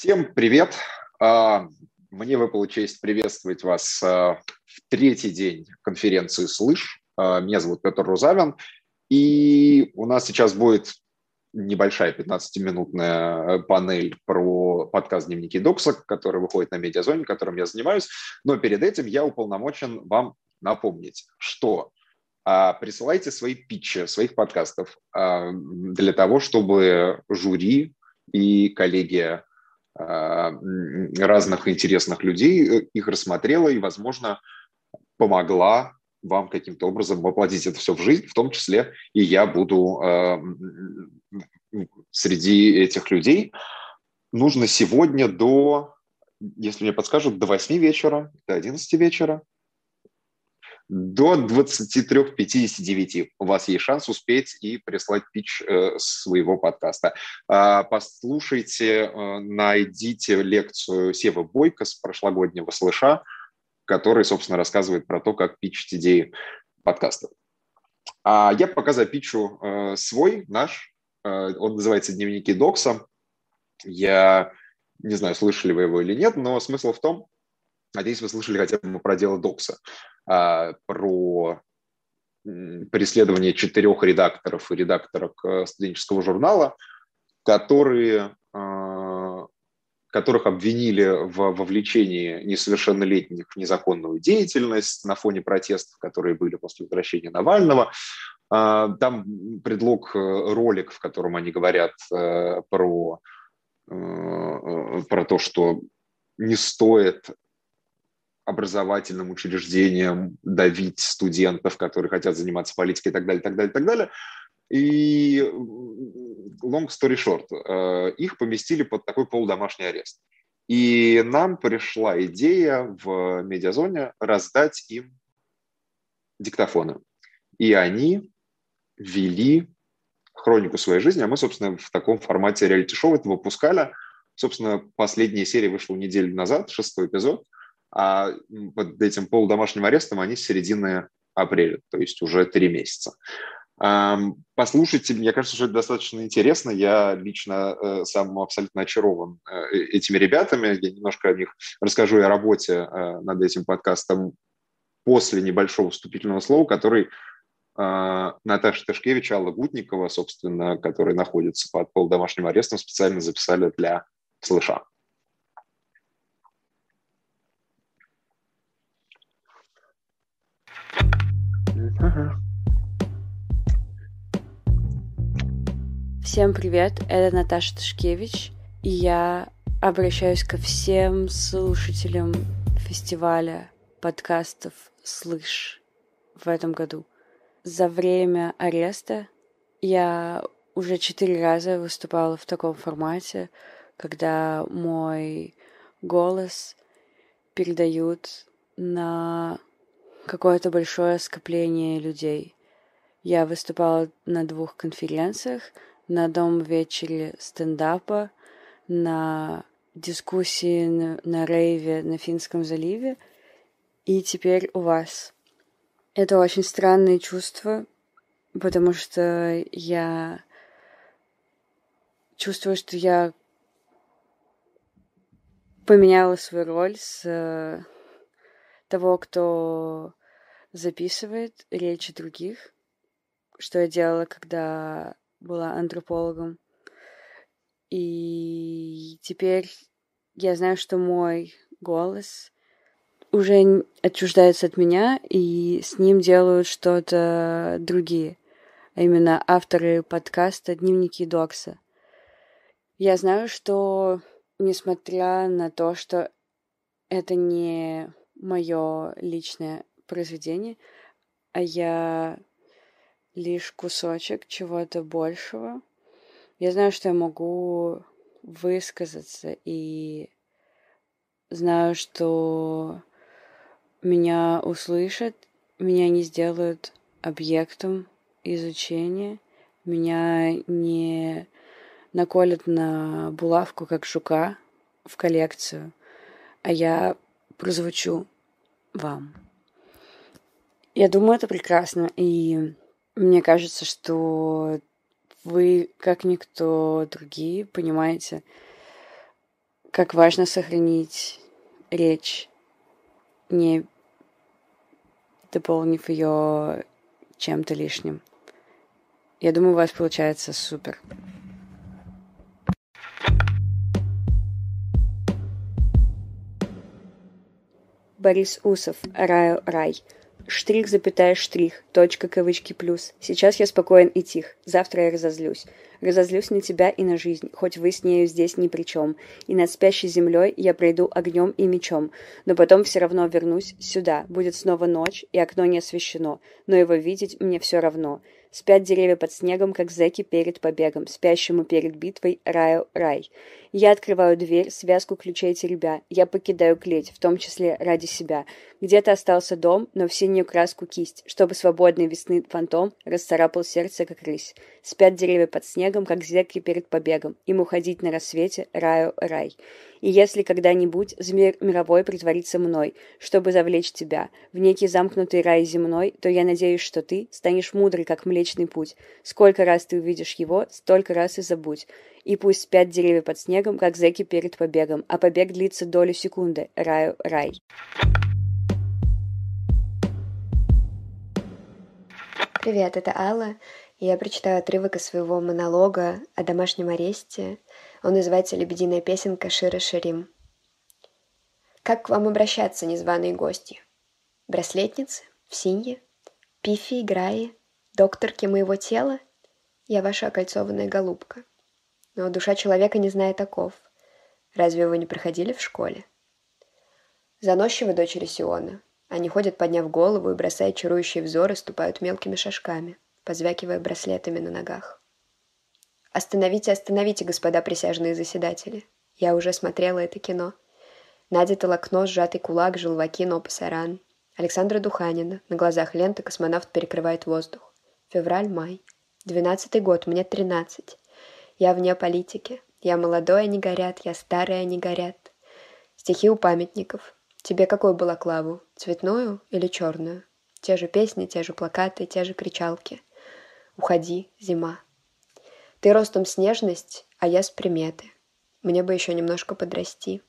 Всем привет! А, мне выпала честь приветствовать вас а, в третий день конференции «Слышь». А, меня зовут Петр Рузавин, и у нас сейчас будет небольшая 15-минутная панель про подкаст «Дневники Докса», который выходит на медиазоне, которым я занимаюсь. Но перед этим я уполномочен вам напомнить, что присылайте свои питчи своих подкастов для того, чтобы жюри и коллегия разных интересных людей, их рассмотрела и, возможно, помогла вам каким-то образом воплотить это все в жизнь, в том числе и я буду э, среди этих людей. Нужно сегодня до, если мне подскажут, до 8 вечера, до 11 вечера до 23.59 у вас есть шанс успеть и прислать пич э, своего подкаста. Э, послушайте, э, найдите лекцию Сева Бойко с прошлогоднего слыша, который, собственно, рассказывает про то, как пичить идеи подкаста. А я пока запичу э, свой, наш. Он называется «Дневники Докса». Я не знаю, слышали вы его или нет, но смысл в том, Надеюсь, вы слышали хотя бы про дело Докса, а, про преследование четырех редакторов и редакторок э, студенческого журнала, которые, а, которых обвинили в вовлечении несовершеннолетних в незаконную деятельность на фоне протестов, которые были после возвращения Навального. А, там предлог э, ролик, в котором они говорят э, про, про то, что не стоит образовательным учреждениям давить студентов, которые хотят заниматься политикой и так далее, так далее, так далее. И long story short, э, их поместили под такой полудомашний арест. И нам пришла идея в медиазоне раздать им диктофоны. И они вели хронику своей жизни, а мы, собственно, в таком формате реалити-шоу это выпускали. Собственно, последняя серия вышла неделю назад, шестой эпизод – а под этим полудомашним арестом они с середины апреля, то есть уже три месяца. Послушайте, мне кажется, что это достаточно интересно. Я лично э, сам абсолютно очарован э, э, этими ребятами. Я немножко о них расскажу и о работе над этим подкастом после небольшого вступительного слова, который Наташа Ташкевич, Алла Гутникова, собственно, которые находятся под полудомашним арестом, специально записали для «Слыша». Всем привет, это Наташа Ташкевич, и я обращаюсь ко всем слушателям фестиваля подкастов «Слышь» в этом году. За время ареста я уже четыре раза выступала в таком формате, когда мой голос передают на какое-то большое скопление людей. Я выступала на двух конференциях, на дом вечере стендапа, на дискуссии на, на рейве на Финском заливе и теперь у вас. Это очень странные чувства, потому что я чувствую, что я поменяла свою роль с того, кто записывает речи других, что я делала, когда была антропологом. И теперь я знаю, что мой голос уже отчуждается от меня, и с ним делают что-то другие, а именно авторы подкаста «Дневники Докса». Я знаю, что несмотря на то, что это не мое личное произведение, а я лишь кусочек чего-то большего. Я знаю, что я могу высказаться и знаю, что меня услышат, меня не сделают объектом изучения, меня не наколят на булавку, как жука, в коллекцию, а я прозвучу вам. Я думаю, это прекрасно, и мне кажется, что вы, как никто другие, понимаете, как важно сохранить речь, не дополнив ее чем-то лишним. Я думаю, у вас получается супер. Борис Усов, Раю Рай. Штрих, запятая, штрих, точка, кавычки, плюс. Сейчас я спокоен и тих, завтра я разозлюсь. Разозлюсь на тебя и на жизнь, хоть вы с нею здесь ни при чем. И над спящей землей я пройду огнем и мечом. Но потом все равно вернусь сюда. Будет снова ночь, и окно не освещено. Но его видеть мне все равно. Спят деревья под снегом, как зэки перед побегом, спящему перед битвой раю рай. Я открываю дверь, связку ключей теребя. Я покидаю клеть, в том числе ради себя. Где-то остался дом, но в синюю краску кисть, чтобы свободный весны фантом расцарапал сердце, как рысь. Спят деревья под снегом, как зэки перед побегом. Им уходить на рассвете раю рай. И если когда-нибудь змей мировой притворится мной, чтобы завлечь тебя в некий замкнутый рай земной, то я надеюсь, что ты станешь мудрый, как Млечный Путь. Сколько раз ты увидишь его, столько раз и забудь. И пусть спят деревья под снегом, как зэки перед побегом, а побег длится долю секунды. Раю рай. Привет, это Алла. Я прочитаю отрывок из своего монолога о домашнем аресте – он называется «Лебединая песенка Шира Ширим». Как к вам обращаться, незваные гости? Браслетницы? В синье? Пифи, Граи? Докторки моего тела? Я ваша окольцованная голубка. Но душа человека не знает оков. Разве вы не проходили в школе? Заносчивы дочери Сиона. Они ходят, подняв голову и, бросая чарующие взоры, ступают мелкими шажками, позвякивая браслетами на ногах. Остановите, остановите, господа присяжные заседатели. Я уже смотрела это кино. Надя Толокно, сжатый кулак, желваки, но пасаран. Александра Духанина. На глазах ленты космонавт перекрывает воздух. Февраль-май. Двенадцатый год, мне тринадцать. Я вне политики. Я молодой, они горят, я старый, они горят. Стихи у памятников. Тебе какую балаклаву? Цветную или черную? Те же песни, те же плакаты, те же кричалки. Уходи, зима. Ты ростом снежность, а я с приметы. Мне бы еще немножко подрасти.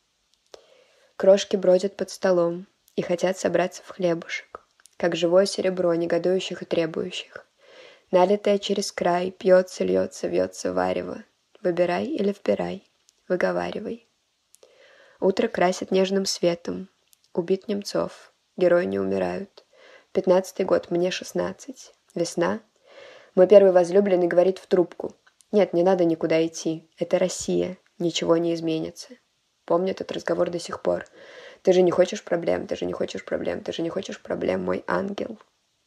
Крошки бродят под столом и хотят собраться в хлебушек, как живое серебро негодующих и требующих. Налитое через край, пьется, льется, вьется варево. Выбирай или вбирай, выговаривай. Утро красит нежным светом. Убит Немцов. Герои не умирают. Пятнадцатый год, мне шестнадцать. Весна. Мой первый возлюбленный говорит в трубку. Нет, не надо никуда идти. Это Россия. Ничего не изменится. Помню этот разговор до сих пор. Ты же не хочешь проблем, ты же не хочешь проблем, ты же не хочешь проблем, мой ангел.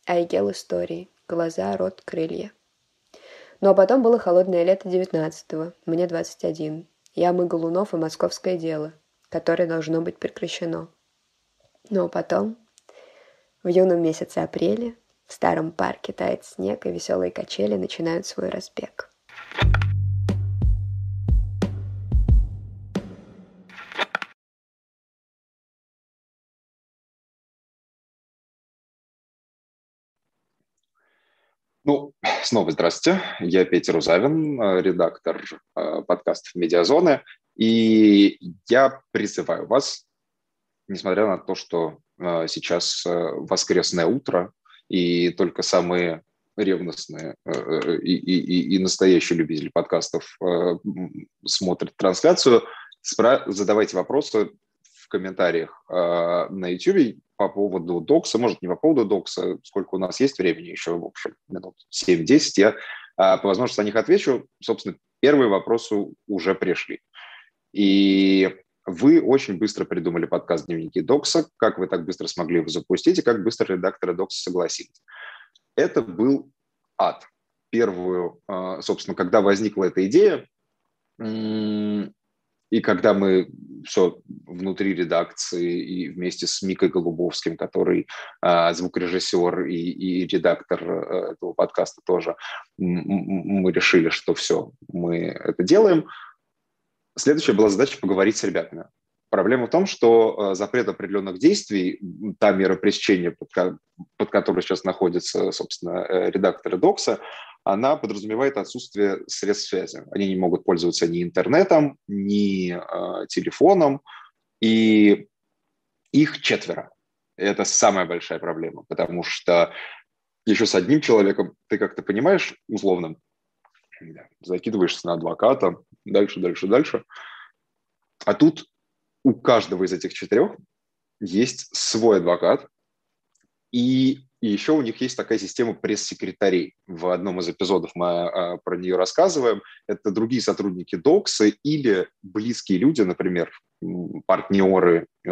Айгел истории. Глаза, рот, крылья. Ну а потом было холодное лето девятнадцатого. Мне двадцать один. Я мы и московское дело, которое должно быть прекращено. Ну а потом, в юном месяце апреля, в старом парке тает снег, и веселые качели начинают свой разбег. Ну, снова здравствуйте. Я Петя Рузавин, э, редактор э, подкастов «Медиазоны». И я призываю вас, несмотря на то, что э, сейчас воскресное утро, и только самые ревностные и, и, и настоящие любители подкастов смотрят трансляцию, задавайте вопросы в комментариях на YouTube по поводу докса, может, не по поводу докса, сколько у нас есть времени, еще, в общем, минут 7-10, я а, по возможности на них отвечу. Собственно, первые вопросы уже пришли. И вы очень быстро придумали подкаст «Дневники Докса». Как вы так быстро смогли его запустить и как быстро редакторы Докса согласились? Это был ад. Первую, а, собственно, когда возникла эта идея, и когда мы все внутри редакции и вместе с Микой Голубовским, который э, звукорежиссер и, и редактор э, этого подкаста тоже, мы решили, что все, мы это делаем. Следующая была задача поговорить с ребятами. Проблема в том, что э, запрет определенных действий, та мера пресечения, под, под которой сейчас находятся, собственно, э, редакторы докса, она подразумевает отсутствие средств связи. Они не могут пользоваться ни интернетом, ни э, телефоном, и их четверо. Это самая большая проблема, потому что еще с одним человеком ты как-то понимаешь, условно, закидываешься на адвоката, дальше, дальше, дальше. А тут у каждого из этих четырех есть свой адвокат, и и еще у них есть такая система пресс-секретарей. В одном из эпизодов мы а, про нее рассказываем. Это другие сотрудники доксы или близкие люди, например, партнеры, э,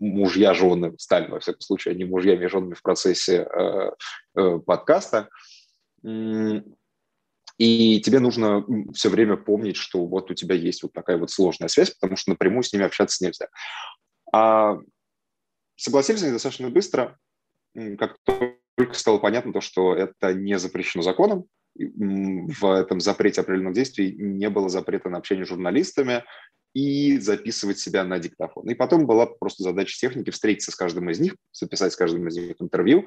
мужья, жены, стали, во всяком случае, они мужьями и женами в процессе э, э, подкаста. И тебе нужно все время помнить, что вот у тебя есть вот такая вот сложная связь, потому что напрямую с ними общаться нельзя. А согласились они достаточно быстро, как только стало понятно то, что это не запрещено законом, в этом запрете определенных действий не было запрета на общение с журналистами и записывать себя на диктофон. И потом была просто задача техники встретиться с каждым из них, записать с каждым из них интервью,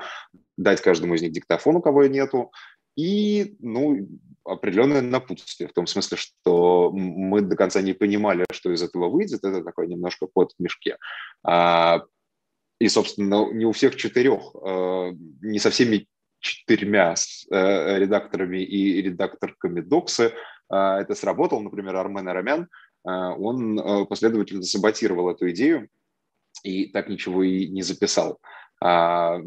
дать каждому из них диктофон, у кого нету, и ну, определенное напутствие, в том смысле, что мы до конца не понимали, что из этого выйдет, это такой немножко под мешке. А и, собственно, не у всех четырех, э, не со всеми четырьмя э, редакторами и редакторками доксы э, это сработало. Например, Армен Арамян, он последовательно саботировал эту идею и так ничего и не записал. А,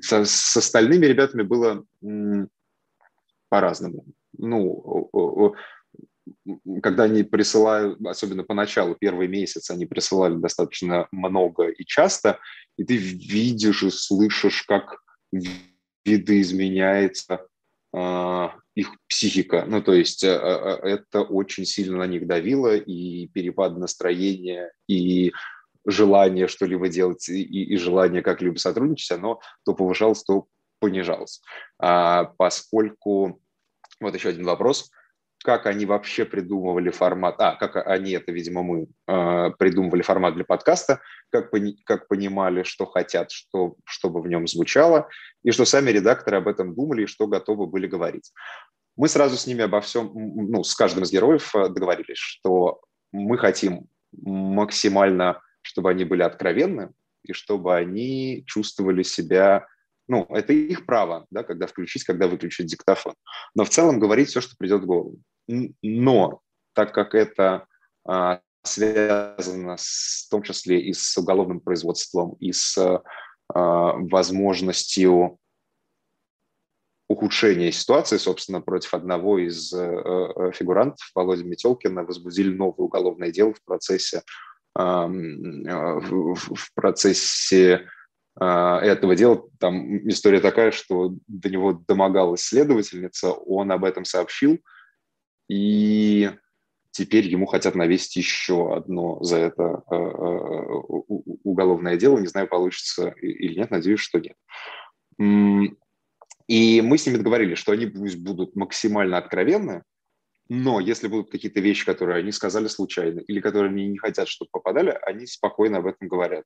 с, остальными ребятами было по-разному. Ну, когда они присылают, особенно поначалу, первый месяц, они присылали достаточно много и часто, и ты видишь и слышишь, как видоизменяется э, их психика. Ну, то есть э, э, это очень сильно на них давило, и перепад настроения, и желание что-либо делать, и, и желание как-либо сотрудничать, оно то повышалось, то понижалось. А, поскольку, вот еще один вопрос – как они вообще придумывали формат, а, как они, это, видимо, мы, э, придумывали формат для подкаста, как, пони, как понимали, что хотят, что, чтобы в нем звучало, и что сами редакторы об этом думали и что готовы были говорить. Мы сразу с ними обо всем, ну, с каждым из героев э, договорились, что мы хотим максимально, чтобы они были откровенны, и чтобы они чувствовали себя ну, это их право, да, когда включить, когда выключить диктофон. Но в целом говорить все, что придет в голову. Но так как это а, связано с, в том числе и с уголовным производством, и с а, возможностью ухудшения ситуации, собственно, против одного из э, фигурантов, Володи Метелкина, возбудили новое уголовное дело в процессе, э, в, процессе этого дела. Там история такая, что до него домогалась следовательница, он об этом сообщил, и теперь ему хотят навесить еще одно за это а, а, уголовное дело. Не знаю, получится или нет, надеюсь, что нет. И мы с ними договорились, что они пусть будут максимально откровенны, но если будут какие-то вещи, которые они сказали случайно, или которые они не хотят, чтобы попадали, они спокойно об этом говорят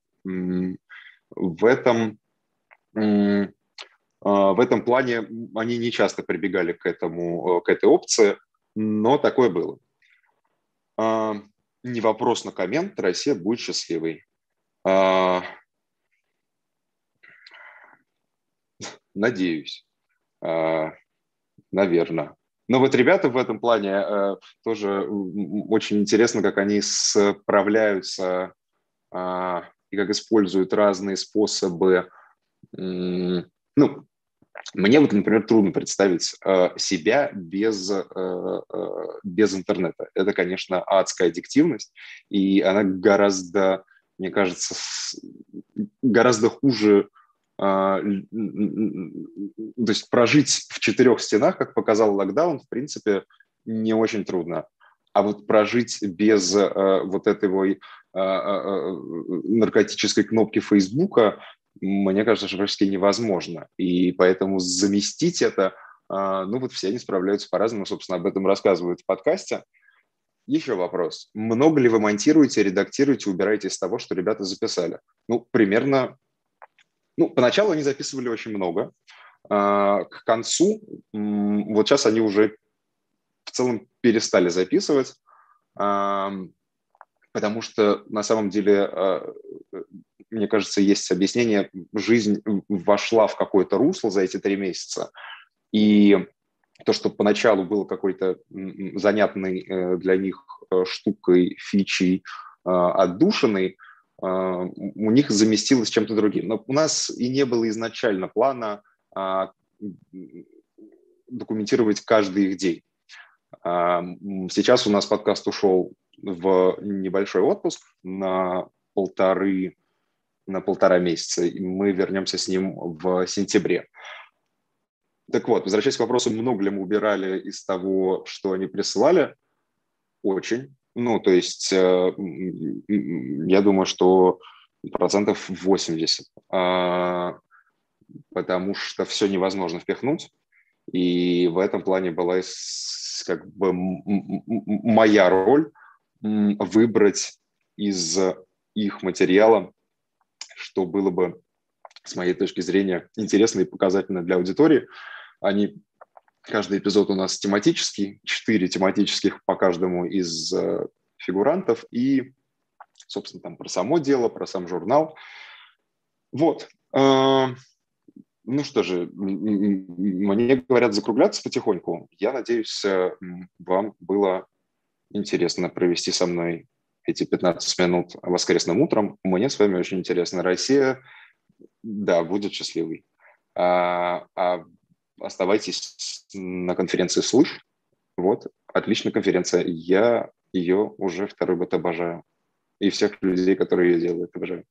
в этом, а, в этом плане они не часто прибегали к, этому, э, к этой опции, но такое было. А, не вопрос на коммент, Россия будет счастливой. А, надеюсь. Наверное. Но вот ребята в этом плане э, тоже очень интересно, как они справляются и как используют разные способы. Ну, мне вот, например, трудно представить э, себя без, э, э, без интернета. Это, конечно, адская аддиктивность, и она гораздо, мне кажется, гораздо хуже то есть прожить в четырех стенах, как показал локдаун, в принципе, не очень трудно. А вот прожить без вот этого наркотической кнопки Фейсбука, мне кажется, что практически невозможно. И поэтому заместить это, ну вот все они справляются по-разному, собственно, об этом рассказывают в подкасте. Еще вопрос. Много ли вы монтируете, редактируете, убираете из того, что ребята записали? Ну, примерно... Ну, поначалу они записывали очень много. а, к концу, вот сейчас они уже в целом перестали записывать, потому что на самом деле, а, мне кажется, есть объяснение, жизнь вошла в какое-то русло за эти три месяца, и то, что поначалу было какой-то занятной э, для них э, штукой, фичей, отдушиной, у них заместилось чем-то другим. Но у нас и не было изначально плана а, документировать каждый их день. А, сейчас у нас подкаст ушел в небольшой отпуск на полторы на полтора месяца, и мы вернемся с ним в сентябре. Так вот, возвращаясь к вопросу, много ли мы убирали из того, что они присылали? Очень. Ну, то есть, э, я думаю, что процентов 80 потому что все невозможно впихнуть. И в этом плане была как бы моя роль выбрать из их материала, что было бы, с моей точки зрения, интересно и показательно для аудитории. Они, каждый эпизод у нас тематический, четыре тематических по каждому из э, фигурантов, и, собственно, там про само дело, про сам журнал. Вот. Э, ну что же, мне говорят закругляться потихоньку. Я надеюсь, э, вам было интересно провести со мной эти 15 минут воскресным утром. Мне с вами очень интересно. Россия, да, будет счастливой. А, а оставайтесь на конференции «Слышь». Вот, отличная конференция. Я ее уже второй год обожаю. И всех людей, которые ее делают, обожаю.